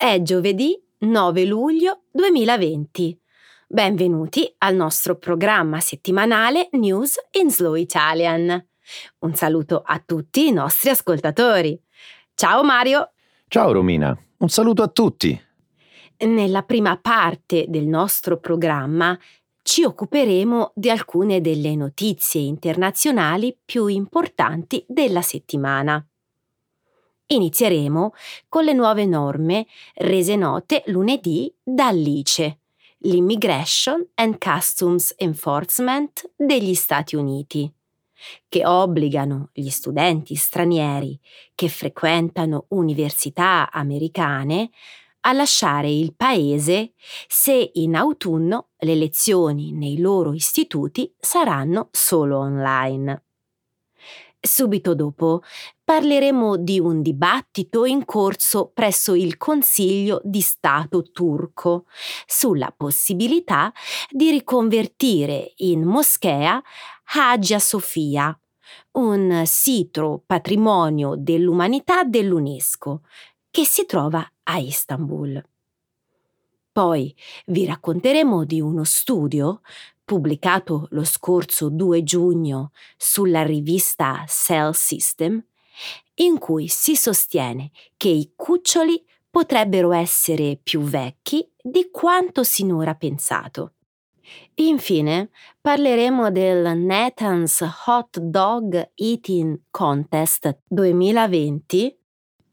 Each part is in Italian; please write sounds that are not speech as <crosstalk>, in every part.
È giovedì 9 luglio 2020. Benvenuti al nostro programma settimanale News in Slow Italian. Un saluto a tutti i nostri ascoltatori. Ciao Mario. Ciao Romina, un saluto a tutti. Nella prima parte del nostro programma ci occuperemo di alcune delle notizie internazionali più importanti della settimana. Inizieremo con le nuove norme rese note lunedì dall'ICE, l'Immigration and Customs Enforcement degli Stati Uniti, che obbligano gli studenti stranieri che frequentano università americane a lasciare il paese se in autunno le lezioni nei loro istituti saranno solo online. Subito dopo parleremo di un dibattito in corso presso il Consiglio di Stato turco sulla possibilità di riconvertire in moschea Hagia Sofia, un sito patrimonio dell'umanità dell'UNESCO che si trova a Istanbul. Poi vi racconteremo di uno studio pubblicato lo scorso 2 giugno sulla rivista Cell System, in cui si sostiene che i cuccioli potrebbero essere più vecchi di quanto sinora pensato. Infine, parleremo del Nathan's Hot Dog Eating Contest 2020,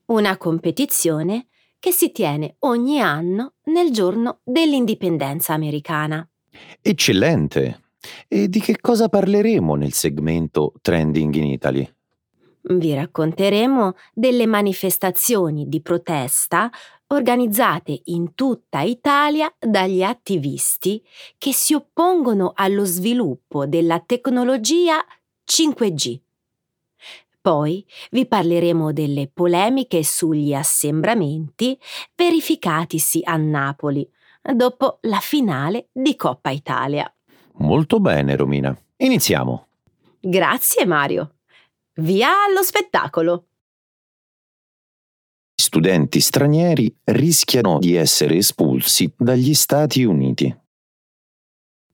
una competizione che si tiene ogni anno nel giorno dell'indipendenza americana. Eccellente! E di che cosa parleremo nel segmento Trending in Italy? Vi racconteremo delle manifestazioni di protesta organizzate in tutta Italia dagli attivisti che si oppongono allo sviluppo della tecnologia 5G. Poi vi parleremo delle polemiche sugli assembramenti verificatisi a Napoli dopo la finale di Coppa Italia. Molto bene, Romina. Iniziamo. Grazie, Mario. Via allo spettacolo. Studenti stranieri rischiano di essere espulsi dagli Stati Uniti.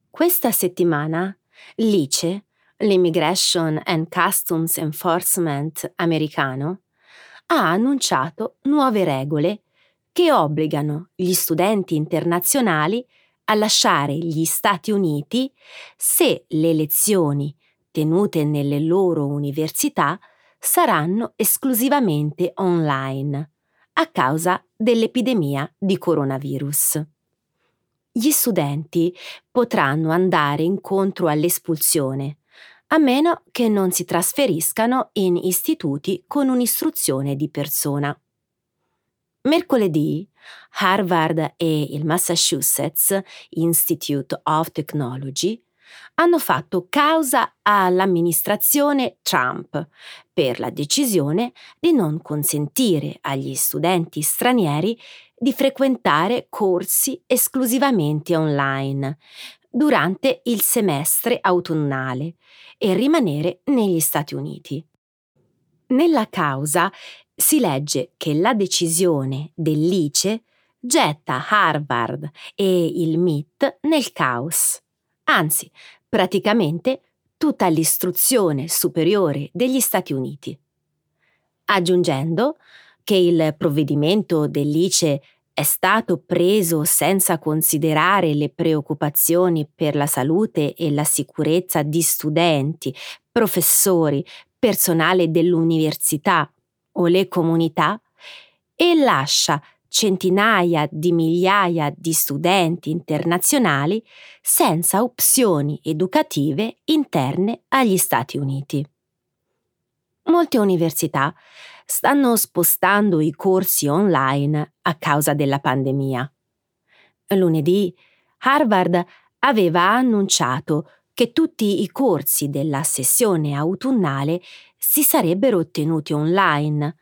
Questa settimana l'ICE, l'Immigration and Customs Enforcement americano, ha annunciato nuove regole che obbligano gli studenti internazionali a lasciare gli Stati Uniti se le lezioni tenute nelle loro università saranno esclusivamente online a causa dell'epidemia di coronavirus. Gli studenti potranno andare incontro all'espulsione, a meno che non si trasferiscano in istituti con un'istruzione di persona. Mercoledì Harvard e il Massachusetts Institute of Technology hanno fatto causa all'amministrazione Trump per la decisione di non consentire agli studenti stranieri di frequentare corsi esclusivamente online durante il semestre autunnale e rimanere negli Stati Uniti. Nella causa si legge che la decisione dell'ICE getta Harvard e il MIT nel caos. Anzi, praticamente tutta l'istruzione superiore degli Stati Uniti. Aggiungendo che il provvedimento dell'ICE è stato preso senza considerare le preoccupazioni per la salute e la sicurezza di studenti, professori, personale dell'università o le comunità e lascia centinaia di migliaia di studenti internazionali senza opzioni educative interne agli Stati Uniti. Molte università stanno spostando i corsi online a causa della pandemia. Lunedì Harvard aveva annunciato che tutti i corsi della sessione autunnale si sarebbero tenuti online,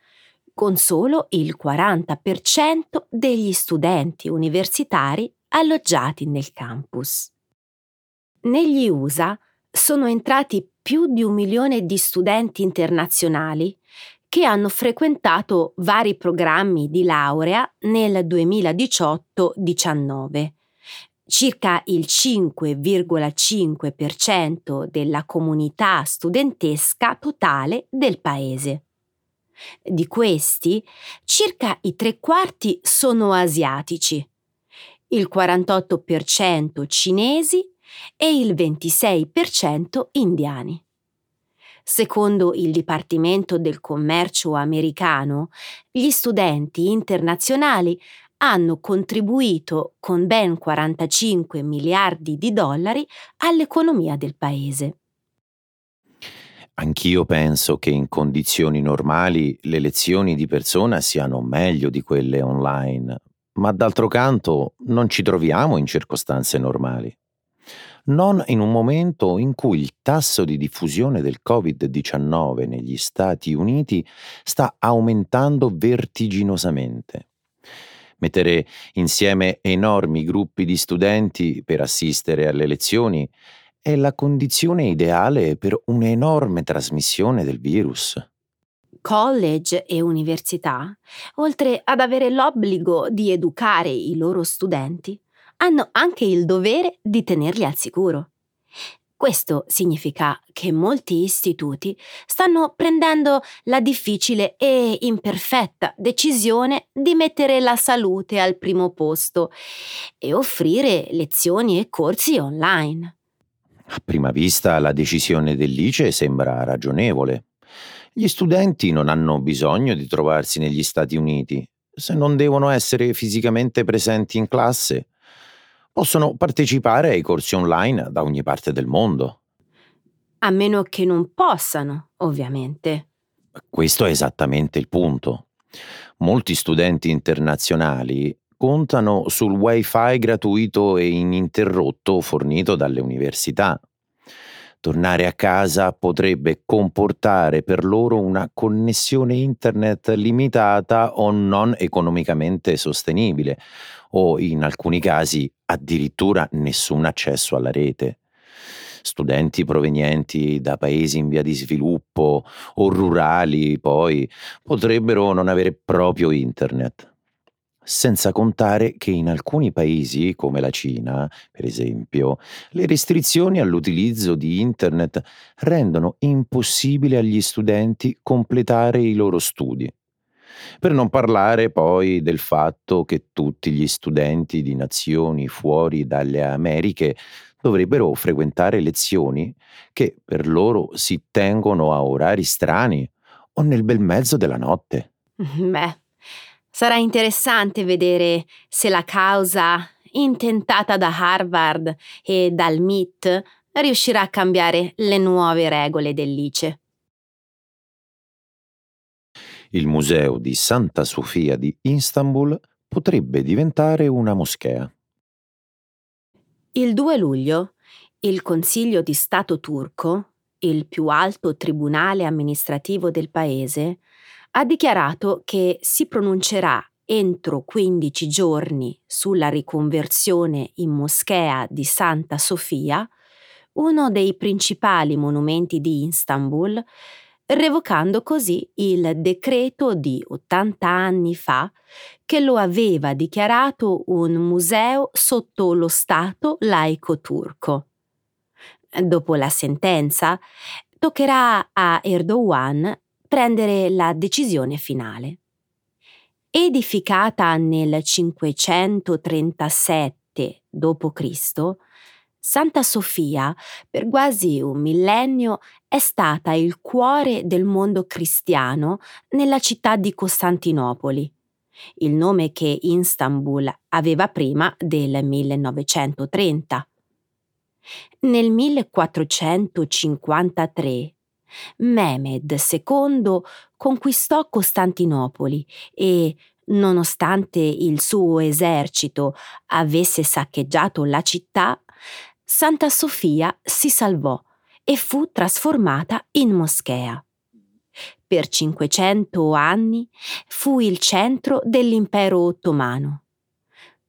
con solo il 40% degli studenti universitari alloggiati nel campus. Negli USA sono entrati più di un milione di studenti internazionali che hanno frequentato vari programmi di laurea nel 2018-19 circa il 5,5% della comunità studentesca totale del paese. Di questi, circa i tre quarti sono asiatici, il 48% cinesi e il 26% indiani. Secondo il Dipartimento del Commercio americano, gli studenti internazionali hanno contribuito con ben 45 miliardi di dollari all'economia del paese. Anch'io penso che in condizioni normali le lezioni di persona siano meglio di quelle online, ma d'altro canto non ci troviamo in circostanze normali. Non in un momento in cui il tasso di diffusione del Covid-19 negli Stati Uniti sta aumentando vertiginosamente. Mettere insieme enormi gruppi di studenti per assistere alle lezioni è la condizione ideale per un'enorme trasmissione del virus. College e università, oltre ad avere l'obbligo di educare i loro studenti, hanno anche il dovere di tenerli al sicuro. Questo significa che molti istituti stanno prendendo la difficile e imperfetta decisione di mettere la salute al primo posto e offrire lezioni e corsi online. A prima vista la decisione dell'ICE sembra ragionevole. Gli studenti non hanno bisogno di trovarsi negli Stati Uniti. Se non devono essere fisicamente presenti in classe, possono partecipare ai corsi online da ogni parte del mondo. A meno che non possano, ovviamente. Questo è esattamente il punto. Molti studenti internazionali contano sul wifi gratuito e ininterrotto fornito dalle università. Tornare a casa potrebbe comportare per loro una connessione internet limitata o non economicamente sostenibile, o in alcuni casi addirittura nessun accesso alla rete. Studenti provenienti da paesi in via di sviluppo o rurali, poi, potrebbero non avere proprio internet senza contare che in alcuni paesi, come la Cina, per esempio, le restrizioni all'utilizzo di Internet rendono impossibile agli studenti completare i loro studi. Per non parlare poi del fatto che tutti gli studenti di nazioni fuori dalle Americhe dovrebbero frequentare lezioni che per loro si tengono a orari strani o nel bel mezzo della notte. <laughs> Beh, Sarà interessante vedere se la causa, intentata da Harvard e dal MIT, riuscirà a cambiare le nuove regole dell'ICE. Il museo di Santa Sofia di Istanbul potrebbe diventare una moschea. Il 2 luglio il Consiglio di Stato turco, il più alto tribunale amministrativo del paese, ha dichiarato che si pronuncerà entro 15 giorni sulla riconversione in moschea di Santa Sofia, uno dei principali monumenti di Istanbul, revocando così il decreto di 80 anni fa che lo aveva dichiarato un museo sotto lo Stato laico turco. Dopo la sentenza, toccherà a Erdogan prendere la decisione finale. Edificata nel 537 d.C., Santa Sofia per quasi un millennio è stata il cuore del mondo cristiano nella città di Costantinopoli, il nome che Istanbul aveva prima del 1930. Nel 1453 Mehmed II conquistò Costantinopoli e, nonostante il suo esercito avesse saccheggiato la città, Santa Sofia si salvò e fu trasformata in moschea. Per 500 anni fu il centro dell'impero ottomano.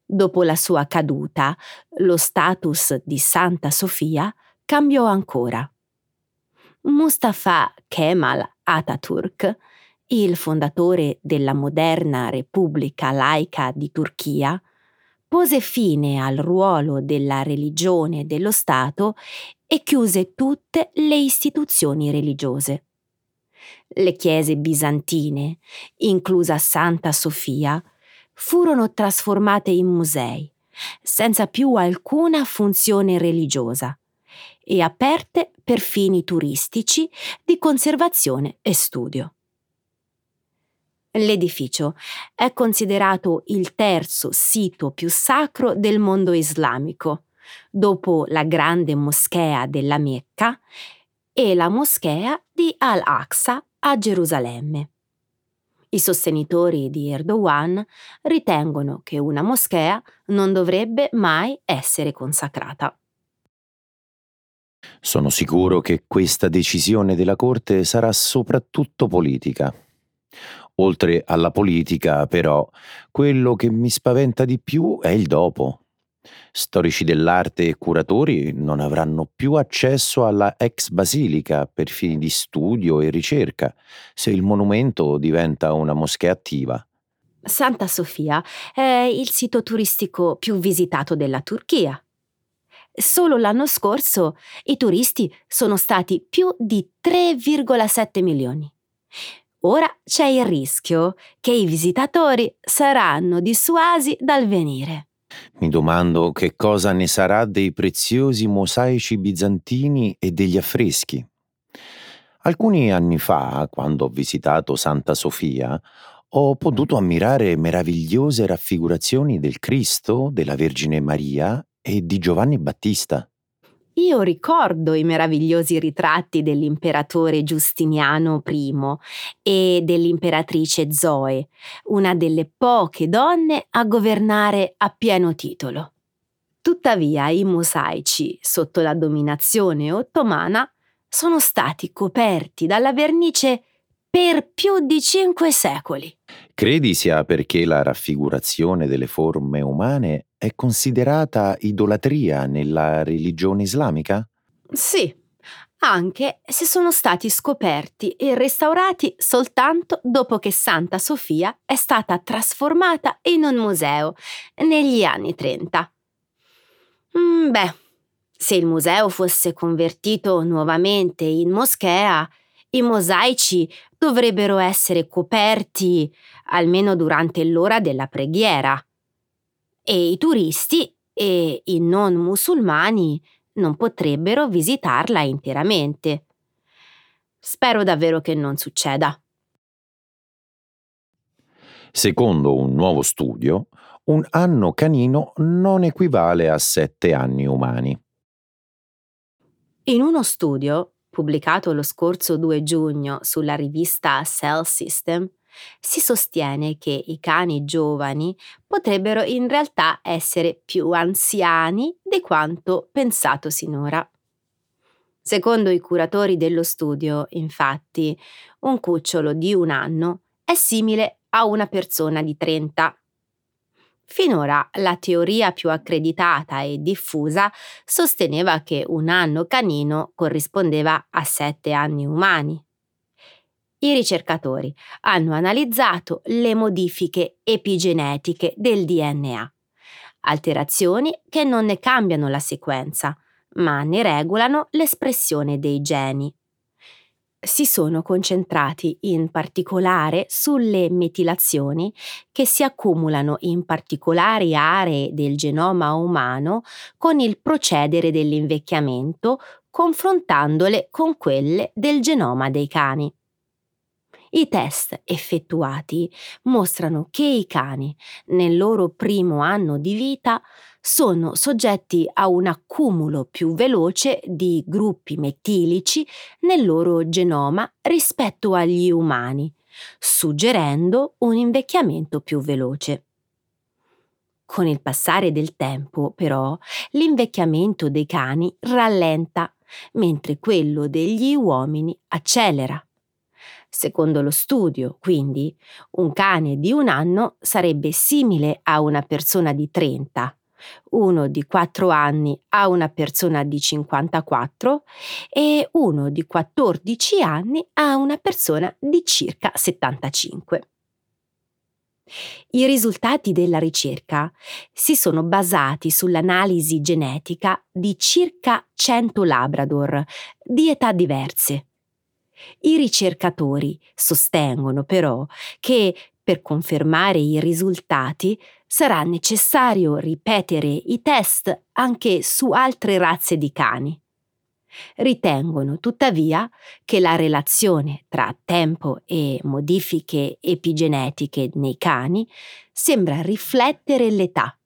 Dopo la sua caduta, lo status di Santa Sofia cambiò ancora. Mustafa Kemal Atatürk, il fondatore della moderna Repubblica laica di Turchia, pose fine al ruolo della religione e dello Stato e chiuse tutte le istituzioni religiose. Le chiese bizantine, inclusa Santa Sofia, furono trasformate in musei, senza più alcuna funzione religiosa, e aperte per fini turistici di conservazione e studio. L'edificio è considerato il terzo sito più sacro del mondo islamico, dopo la grande moschea della Mecca e la moschea di Al-Aqsa a Gerusalemme. I sostenitori di Erdogan ritengono che una moschea non dovrebbe mai essere consacrata. Sono sicuro che questa decisione della Corte sarà soprattutto politica. Oltre alla politica, però, quello che mi spaventa di più è il dopo. Storici dell'arte e curatori non avranno più accesso alla ex basilica per fini di studio e ricerca se il monumento diventa una moschea attiva. Santa Sofia è il sito turistico più visitato della Turchia. Solo l'anno scorso i turisti sono stati più di 3,7 milioni. Ora c'è il rischio che i visitatori saranno dissuasi dal venire. Mi domando che cosa ne sarà dei preziosi mosaici bizantini e degli affreschi. Alcuni anni fa, quando ho visitato Santa Sofia, ho potuto ammirare meravigliose raffigurazioni del Cristo, della Vergine Maria e di Giovanni Battista. Io ricordo i meravigliosi ritratti dell'imperatore Giustiniano I e dell'imperatrice Zoe, una delle poche donne a governare a pieno titolo. Tuttavia i mosaici, sotto la dominazione ottomana, sono stati coperti dalla vernice per più di cinque secoli. Credi sia perché la raffigurazione delle forme umane è considerata idolatria nella religione islamica? Sì, anche se sono stati scoperti e restaurati soltanto dopo che Santa Sofia è stata trasformata in un museo negli anni 30. Mm, beh, se il museo fosse convertito nuovamente in moschea, i mosaici dovrebbero essere coperti almeno durante l'ora della preghiera e i turisti e i non musulmani non potrebbero visitarla interamente. Spero davvero che non succeda. Secondo un nuovo studio, un anno canino non equivale a sette anni umani. In uno studio, pubblicato lo scorso 2 giugno sulla rivista Cell System, si sostiene che i cani giovani potrebbero in realtà essere più anziani di quanto pensato sinora. Secondo i curatori dello studio, infatti, un cucciolo di un anno è simile a una persona di 30. Finora la teoria più accreditata e diffusa sosteneva che un anno canino corrispondeva a sette anni umani. I ricercatori hanno analizzato le modifiche epigenetiche del DNA, alterazioni che non ne cambiano la sequenza, ma ne regolano l'espressione dei geni. Si sono concentrati in particolare sulle metilazioni che si accumulano in particolari aree del genoma umano con il procedere dell'invecchiamento, confrontandole con quelle del genoma dei cani. I test effettuati mostrano che i cani, nel loro primo anno di vita, sono soggetti a un accumulo più veloce di gruppi metilici nel loro genoma rispetto agli umani, suggerendo un invecchiamento più veloce. Con il passare del tempo, però, l'invecchiamento dei cani rallenta, mentre quello degli uomini accelera. Secondo lo studio, quindi, un cane di un anno sarebbe simile a una persona di 30, uno di 4 anni a una persona di 54 e uno di 14 anni a una persona di circa 75. I risultati della ricerca si sono basati sull'analisi genetica di circa 100 Labrador di età diverse. I ricercatori sostengono però che per confermare i risultati sarà necessario ripetere i test anche su altre razze di cani. Ritengono tuttavia che la relazione tra tempo e modifiche epigenetiche nei cani sembra riflettere l'età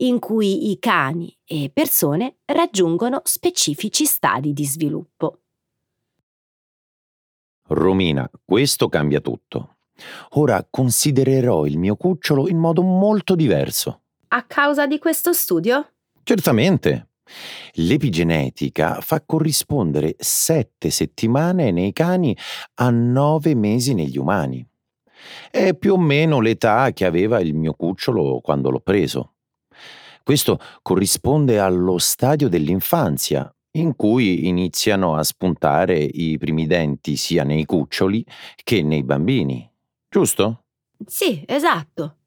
in cui i cani e persone raggiungono specifici stadi di sviluppo. Romina, questo cambia tutto. Ora considererò il mio cucciolo in modo molto diverso. A causa di questo studio? Certamente. L'epigenetica fa corrispondere sette settimane nei cani a nove mesi negli umani. È più o meno l'età che aveva il mio cucciolo quando l'ho preso. Questo corrisponde allo stadio dell'infanzia, in cui iniziano a spuntare i primi denti sia nei cuccioli che nei bambini. Giusto? Sì, esatto.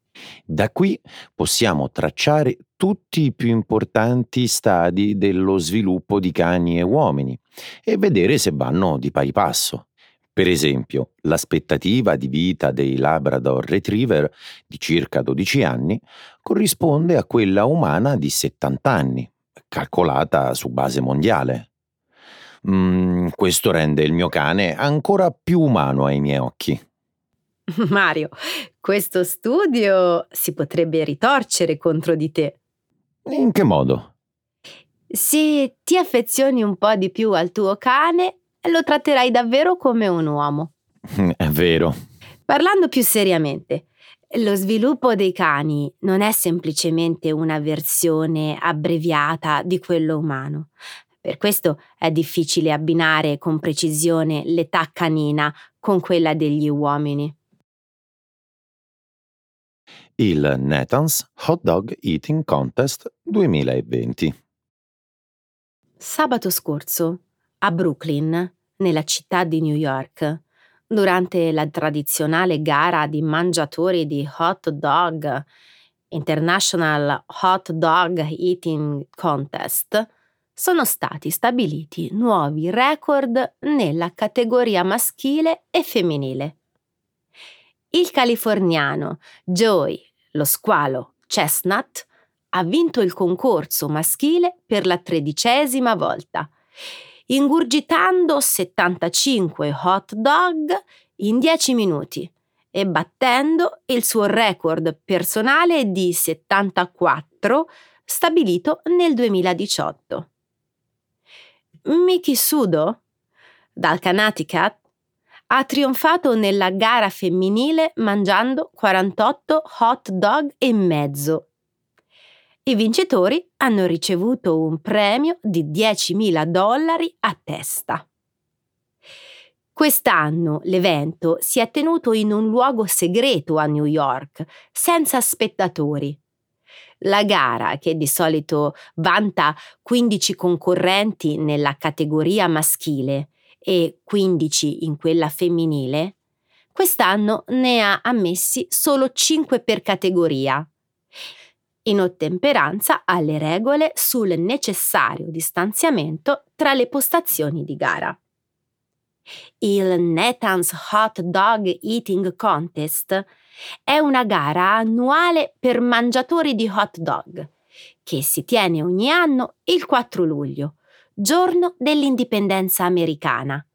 Da qui possiamo tracciare tutti i più importanti stadi dello sviluppo di cani e uomini e vedere se vanno di pari passo. Per esempio, l'aspettativa di vita dei Labrador Retriever di circa 12 anni corrisponde a quella umana di 70 anni, calcolata su base mondiale. Mm, questo rende il mio cane ancora più umano ai miei occhi. <laughs> Mario, questo studio si potrebbe ritorcere contro di te. In che modo? Se ti affezioni un po' di più al tuo cane, lo tratterai davvero come un uomo. È vero. Parlando più seriamente, lo sviluppo dei cani non è semplicemente una versione abbreviata di quello umano. Per questo è difficile abbinare con precisione l'età canina con quella degli uomini il Nathan's Hot Dog Eating Contest 2020. Sabato scorso, a Brooklyn, nella città di New York, durante la tradizionale gara di mangiatori di hot dog, International Hot Dog Eating Contest, sono stati stabiliti nuovi record nella categoria maschile e femminile. Il californiano Joey lo squalo Chestnut ha vinto il concorso maschile per la tredicesima volta, ingurgitando 75 hot dog in 10 minuti e battendo il suo record personale di 74 stabilito nel 2018. Miki Sudo, dal Connecticut, ha trionfato nella gara femminile mangiando 48 hot dog e mezzo. I vincitori hanno ricevuto un premio di 10.000 dollari a testa. Quest'anno l'evento si è tenuto in un luogo segreto a New York, senza spettatori. La gara, che di solito vanta 15 concorrenti nella categoria maschile, e 15 in quella femminile, quest'anno ne ha ammessi solo 5 per categoria, in ottemperanza alle regole sul necessario distanziamento tra le postazioni di gara. Il Nathan's Hot Dog Eating Contest è una gara annuale per mangiatori di hot dog che si tiene ogni anno il 4 luglio giorno dell'indipendenza americana,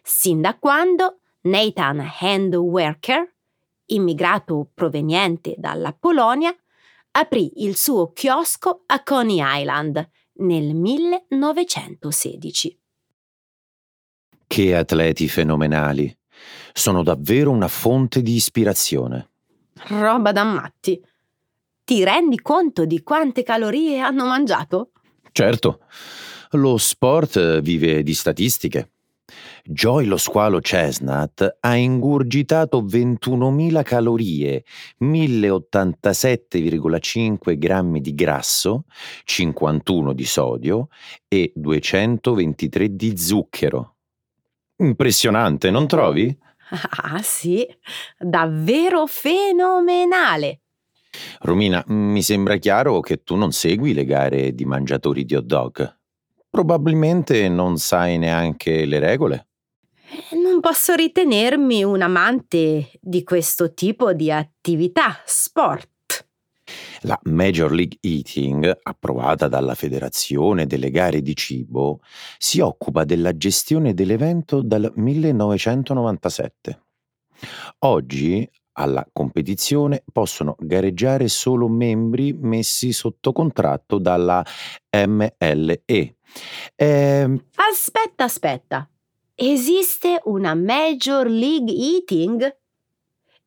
sin da quando Nathan Handwerker, immigrato proveniente dalla Polonia, aprì il suo chiosco a Coney Island nel 1916. Che atleti fenomenali! Sono davvero una fonte di ispirazione. Roba da matti! Ti rendi conto di quante calorie hanno mangiato? Certo, lo sport vive di statistiche. Joy lo squalo chestnut ha ingurgitato 21.000 calorie, 1087,5 grammi di grasso, 51 di sodio e 223 di zucchero. Impressionante, non trovi? <laughs> Ah sì, davvero fenomenale! Romina, mi sembra chiaro che tu non segui le gare di mangiatori di hot dog. Probabilmente non sai neanche le regole. Non posso ritenermi un amante di questo tipo di attività, sport. La Major League Eating, approvata dalla Federazione delle gare di cibo, si occupa della gestione dell'evento dal 1997. Oggi alla competizione possono gareggiare solo membri messi sotto contratto dalla MLE. Ehm... Aspetta, aspetta. Esiste una Major League Eating?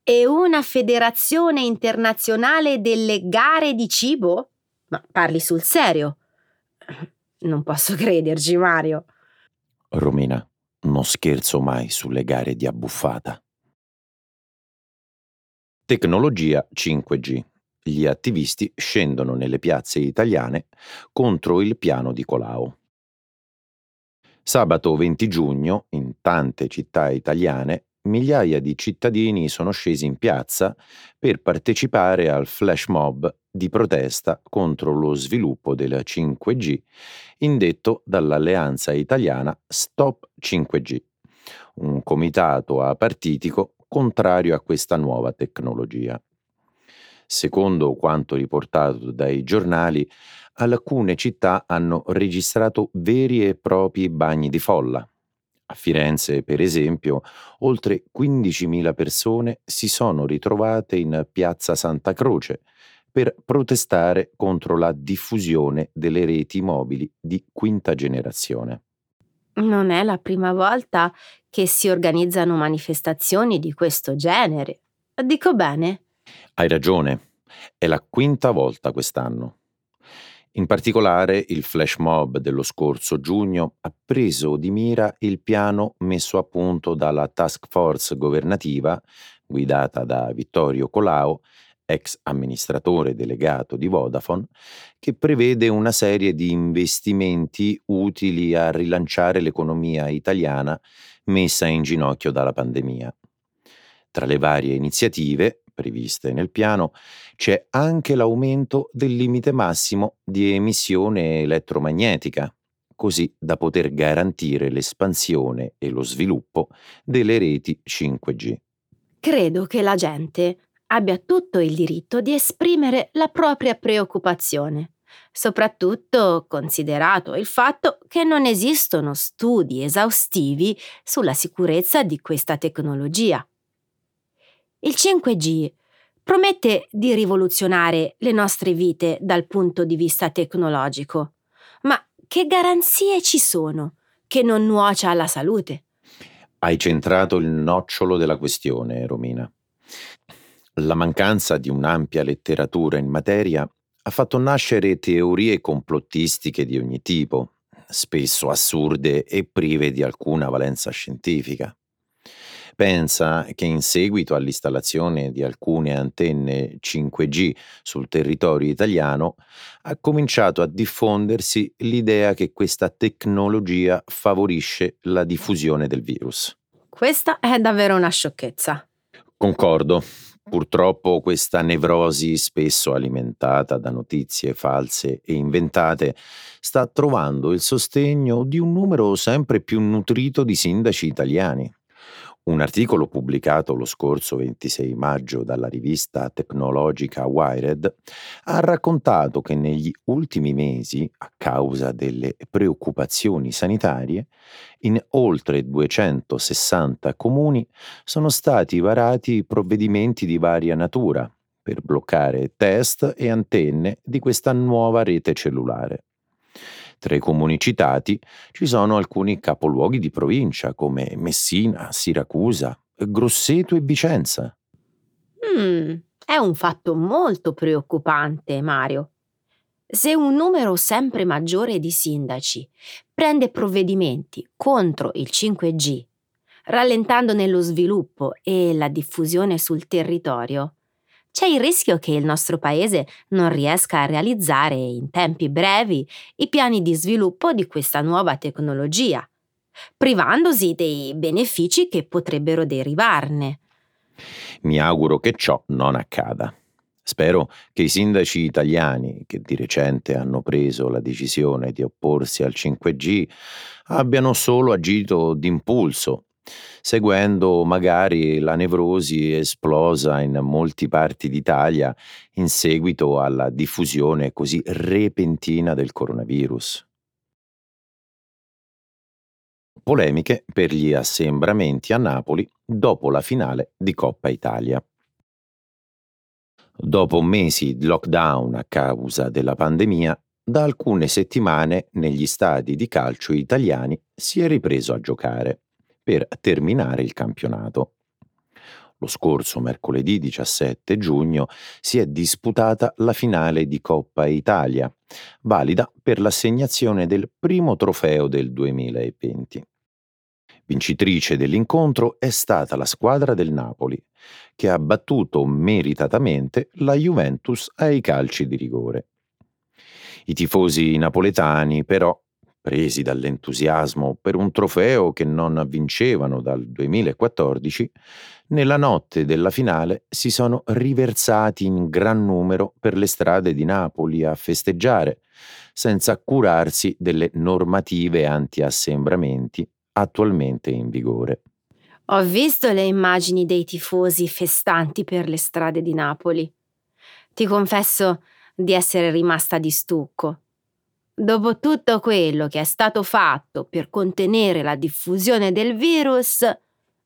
E una federazione internazionale delle gare di cibo? Ma parli sul serio? Non posso crederci, Mario. Romina, non scherzo mai sulle gare di abbuffata. Tecnologia 5G. Gli attivisti scendono nelle piazze italiane contro il piano di Colau. Sabato 20 giugno, in tante città italiane, migliaia di cittadini sono scesi in piazza per partecipare al flash mob di protesta contro lo sviluppo del 5G indetto dall'alleanza italiana Stop 5G, un comitato apartitico contrario a questa nuova tecnologia. Secondo quanto riportato dai giornali, alcune città hanno registrato veri e propri bagni di folla. A Firenze, per esempio, oltre 15.000 persone si sono ritrovate in piazza Santa Croce per protestare contro la diffusione delle reti mobili di quinta generazione. Non è la prima volta che si organizzano manifestazioni di questo genere. Dico bene? Hai ragione, è la quinta volta quest'anno. In particolare il flash mob dello scorso giugno ha preso di mira il piano messo a punto dalla task force governativa guidata da Vittorio Colau ex amministratore delegato di Vodafone, che prevede una serie di investimenti utili a rilanciare l'economia italiana messa in ginocchio dalla pandemia. Tra le varie iniziative previste nel piano c'è anche l'aumento del limite massimo di emissione elettromagnetica, così da poter garantire l'espansione e lo sviluppo delle reti 5G. Credo che la gente abbia tutto il diritto di esprimere la propria preoccupazione, soprattutto considerato il fatto che non esistono studi esaustivi sulla sicurezza di questa tecnologia. Il 5G promette di rivoluzionare le nostre vite dal punto di vista tecnologico, ma che garanzie ci sono che non nuocia alla salute? Hai centrato il nocciolo della questione, Romina. La mancanza di un'ampia letteratura in materia ha fatto nascere teorie complottistiche di ogni tipo, spesso assurde e prive di alcuna valenza scientifica. Pensa che in seguito all'installazione di alcune antenne 5G sul territorio italiano ha cominciato a diffondersi l'idea che questa tecnologia favorisce la diffusione del virus. Questa è davvero una sciocchezza. Concordo. Purtroppo questa nevrosi, spesso alimentata da notizie false e inventate, sta trovando il sostegno di un numero sempre più nutrito di sindaci italiani. Un articolo pubblicato lo scorso 26 maggio dalla rivista tecnologica Wired ha raccontato che negli ultimi mesi, a causa delle preoccupazioni sanitarie, in oltre 260 comuni sono stati varati provvedimenti di varia natura per bloccare test e antenne di questa nuova rete cellulare. Tra i comuni citati ci sono alcuni capoluoghi di provincia come Messina, Siracusa, Grosseto e Vicenza. Mm, è un fatto molto preoccupante, Mario. Se un numero sempre maggiore di sindaci prende provvedimenti contro il 5G rallentandone lo sviluppo e la diffusione sul territorio, c'è il rischio che il nostro paese non riesca a realizzare in tempi brevi i piani di sviluppo di questa nuova tecnologia, privandosi dei benefici che potrebbero derivarne. Mi auguro che ciò non accada. Spero che i sindaci italiani, che di recente hanno preso la decisione di opporsi al 5G, abbiano solo agito d'impulso, seguendo magari la nevrosi esplosa in molti parti d'Italia in seguito alla diffusione così repentina del coronavirus. Polemiche per gli assembramenti a Napoli dopo la finale di Coppa Italia. Dopo mesi di lockdown a causa della pandemia, da alcune settimane negli stadi di calcio italiani si è ripreso a giocare per terminare il campionato. Lo scorso mercoledì 17 giugno si è disputata la finale di Coppa Italia, valida per l'assegnazione del primo trofeo del 2020. Vincitrice dell'incontro è stata la squadra del Napoli, che ha battuto meritatamente la Juventus ai calci di rigore. I tifosi napoletani, però, presi dall'entusiasmo per un trofeo che non vincevano dal 2014, nella notte della finale si sono riversati in gran numero per le strade di Napoli a festeggiare, senza curarsi delle normative anti-assembramenti attualmente in vigore. Ho visto le immagini dei tifosi festanti per le strade di Napoli. Ti confesso di essere rimasta di stucco. Dopo tutto quello che è stato fatto per contenere la diffusione del virus,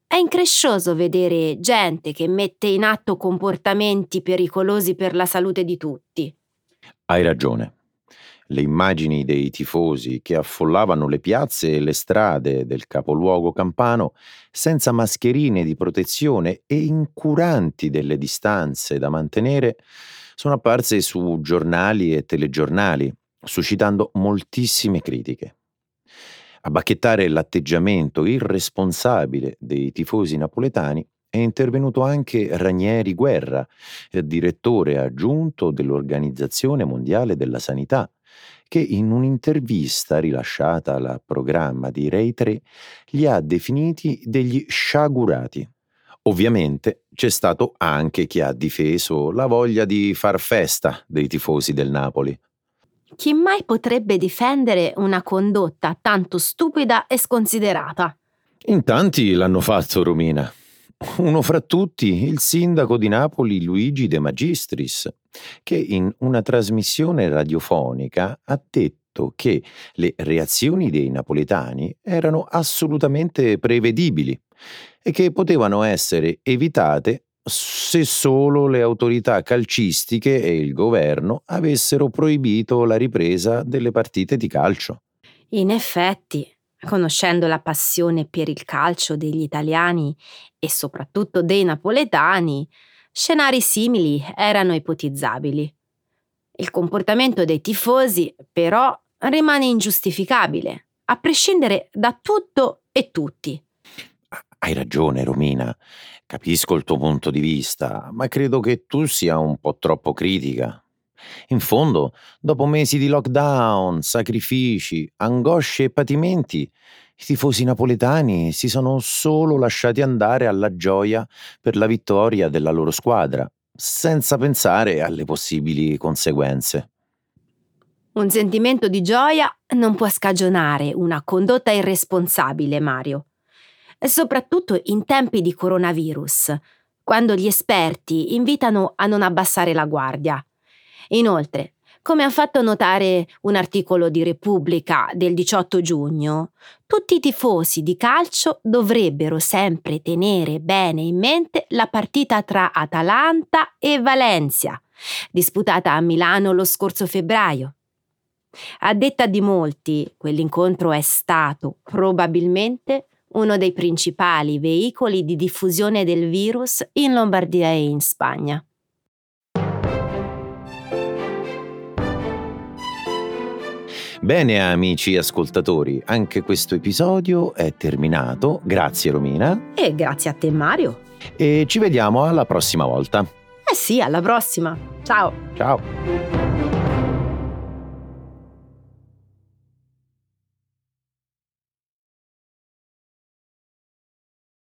è increscioso vedere gente che mette in atto comportamenti pericolosi per la salute di tutti. Hai ragione le immagini dei tifosi che affollavano le piazze e le strade del capoluogo campano senza mascherine di protezione e incuranti delle distanze da mantenere sono apparse su giornali e telegiornali, suscitando moltissime critiche. A bacchettare l'atteggiamento irresponsabile dei tifosi napoletani è intervenuto anche Ranieri Guerra, direttore aggiunto dell'Organizzazione Mondiale della Sanità, che in un'intervista rilasciata al programma di Rai 3 li ha definiti degli sciagurati. Ovviamente c'è stato anche chi ha difeso la voglia di far festa dei tifosi del Napoli. Chi mai potrebbe difendere una condotta tanto stupida e sconsiderata? In tanti l'hanno fatto, Romina. Uno fra tutti, il sindaco di Napoli Luigi De Magistris, che in una trasmissione radiofonica ha detto che le reazioni dei napoletani erano assolutamente prevedibili e che potevano essere evitate se solo le autorità calcistiche e il governo avessero proibito la ripresa delle partite di calcio. In effetti, Conoscendo la passione per il calcio degli italiani e soprattutto dei napoletani, scenari simili erano ipotizzabili. Il comportamento dei tifosi, però, rimane ingiustificabile, a prescindere da tutto e tutti. Hai ragione, Romina. Capisco il tuo punto di vista, ma credo che tu sia un po' troppo critica. In fondo, dopo mesi di lockdown, sacrifici, angosce e patimenti, i tifosi napoletani si sono solo lasciati andare alla gioia per la vittoria della loro squadra, senza pensare alle possibili conseguenze. Un sentimento di gioia non può scagionare una condotta irresponsabile, Mario. Soprattutto in tempi di coronavirus, quando gli esperti invitano a non abbassare la guardia Inoltre, come ha fatto notare un articolo di Repubblica del 18 giugno, tutti i tifosi di calcio dovrebbero sempre tenere bene in mente la partita tra Atalanta e Valencia, disputata a Milano lo scorso febbraio. A detta di molti, quell'incontro è stato probabilmente uno dei principali veicoli di diffusione del virus in Lombardia e in Spagna. Bene amici ascoltatori, anche questo episodio è terminato. Grazie Romina. E grazie a te Mario. E ci vediamo alla prossima volta. Eh sì, alla prossima. Ciao. Ciao.